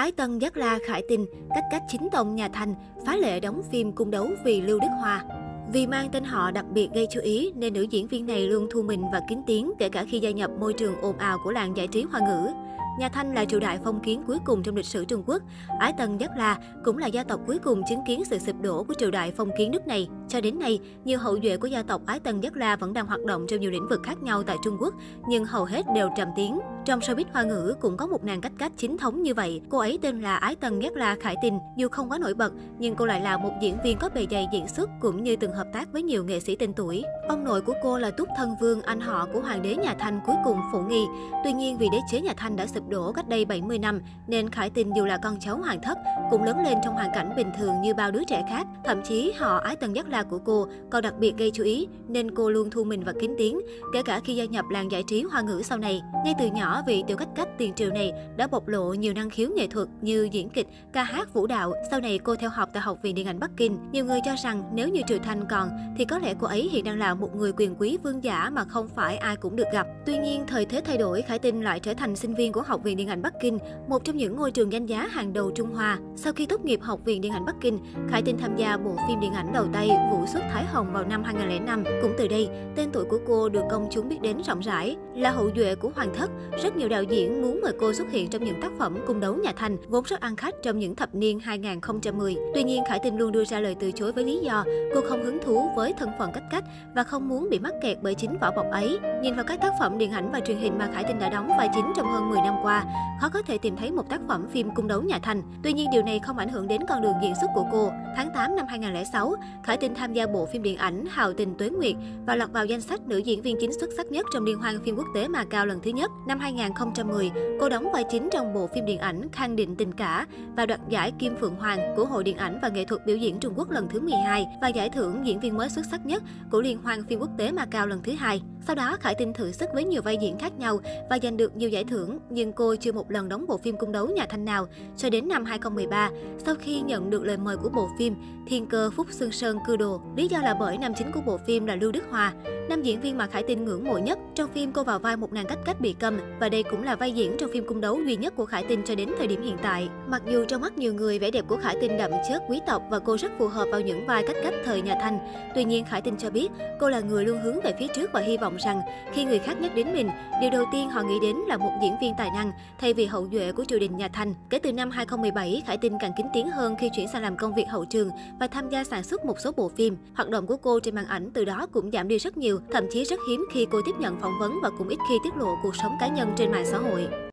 Ái Tân Giác La Khải Tình, cách cách chính tông nhà Thành, phá lệ đóng phim cung đấu vì Lưu Đức Hòa. Vì mang tên họ đặc biệt gây chú ý nên nữ diễn viên này luôn thu mình và kín tiếng kể cả khi gia nhập môi trường ồn ào của làng giải trí hoa ngữ. Nhà Thanh là triều đại phong kiến cuối cùng trong lịch sử Trung Quốc. Ái Tân Giác La cũng là gia tộc cuối cùng chứng kiến sự sụp đổ của triều đại phong kiến nước này. Cho đến nay, nhiều hậu duệ của gia tộc Ái Tân Giác La vẫn đang hoạt động trong nhiều lĩnh vực khác nhau tại Trung Quốc, nhưng hầu hết đều trầm tiếng. Trong showbiz hoa ngữ cũng có một nàng cách cách chính thống như vậy. Cô ấy tên là Ái Tân Giác La Khải Tình, dù không quá nổi bật, nhưng cô lại là một diễn viên có bề dày diễn xuất cũng như từng hợp tác với nhiều nghệ sĩ tên tuổi. Ông nội của cô là Túc Thân Vương, anh họ của hoàng đế nhà Thanh cuối cùng Phổ Nghi. Tuy nhiên vì đế chế nhà Thanh đã sụp đổ cách đây 70 năm, nên Khải Tình dù là con cháu hoàng thất, cũng lớn lên trong hoàn cảnh bình thường như bao đứa trẻ khác. Thậm chí họ Ái Tân Giác La của cô còn đặc biệt gây chú ý, nên cô luôn thu mình và kín tiếng, kể cả khi gia nhập làng giải trí hoa ngữ sau này. Ngay từ nhỏ, vị tiểu cách cách tiền triều này đã bộc lộ nhiều năng khiếu nghệ thuật như diễn kịch, ca hát, vũ đạo. Sau này cô theo học tại Học viện Điện ảnh Bắc Kinh. Nhiều người cho rằng nếu như Triệu Thanh còn thì có lẽ cô ấy hiện đang là một người quyền quý vương giả mà không phải ai cũng được gặp. Tuy nhiên, thời thế thay đổi, Khải Tinh lại trở thành sinh viên của Học viện Điện ảnh Bắc Kinh, một trong những ngôi trường danh giá hàng đầu Trung Hoa. Sau khi tốt nghiệp Học viện Điện ảnh Bắc Kinh, Khải Tinh tham gia bộ phim điện ảnh đầu tay vụ xuất Thái Hồng vào năm 2005. Cũng từ đây, tên tuổi của cô được công chúng biết đến rộng rãi. Là hậu duệ của hoàng thất, rất nhiều đạo diễn muốn mời cô xuất hiện trong những tác phẩm cung đấu nhà Thanh, vốn rất ăn khách trong những thập niên 2010. Tuy nhiên, Khải Tinh luôn đưa ra lời từ chối với lý do cô không hứng thú với thân phận cách cách và không muốn bị mắc kẹt bởi chính vỏ bọc ấy. Nhìn vào các tác phẩm điện ảnh và truyền hình mà Khải Tinh đã đóng vai chính trong hơn 10 năm qua, khó có thể tìm thấy một tác phẩm phim cung đấu nhà Thanh. Tuy nhiên, điều này không ảnh hưởng đến con đường diễn xuất của cô. Tháng 8 năm 2006, Khải Tinh tham gia bộ phim điện ảnh Hào tình Tuế Nguyệt và lọt vào danh sách nữ diễn viên chính xuất sắc nhất trong liên hoan phim quốc tế mà cao lần thứ nhất. Năm 2010, cô đóng vai chính trong bộ phim điện ảnh Khang định tình cả và đoạt giải Kim Phượng Hoàng của Hội Điện ảnh và Nghệ thuật biểu diễn Trung Quốc lần thứ 12 và giải thưởng diễn viên mới xuất sắc nhất của Liên hoan phim quốc tế Macau lần thứ hai. Sau đó, Khải Tinh thử sức với nhiều vai diễn khác nhau và giành được nhiều giải thưởng, nhưng cô chưa một lần đóng bộ phim cung đấu nhà Thanh nào. Cho đến năm 2013, sau khi nhận được lời mời của bộ phim Thiên cơ Phúc Xuân Sơn Cư Đồ, lý do là bởi nam chính của bộ phim là Lưu Đức Hòa, nam diễn viên mà Khải Tinh ngưỡng mộ nhất. Trong phim cô vào vai một nàng cách cách bị câm và đây cũng là vai diễn trong phim cung đấu duy nhất của Khải Tinh cho đến thời điểm hiện tại. Mặc dù trong mắt nhiều người vẻ đẹp của Khải Tinh đậm chất quý tộc và cô rất phù hợp vào những vai cách cách thời nhà Thanh, tuy nhiên Khải Tinh cho biết cô là người luôn hướng về phía trước và hy vọng vọng rằng khi người khác nhắc đến mình, điều đầu tiên họ nghĩ đến là một diễn viên tài năng thay vì hậu duệ của triều đình nhà Thanh. Kể từ năm 2017, Khải Tinh càng kín tiếng hơn khi chuyển sang làm công việc hậu trường và tham gia sản xuất một số bộ phim. Hoạt động của cô trên màn ảnh từ đó cũng giảm đi rất nhiều, thậm chí rất hiếm khi cô tiếp nhận phỏng vấn và cũng ít khi tiết lộ cuộc sống cá nhân trên mạng xã hội.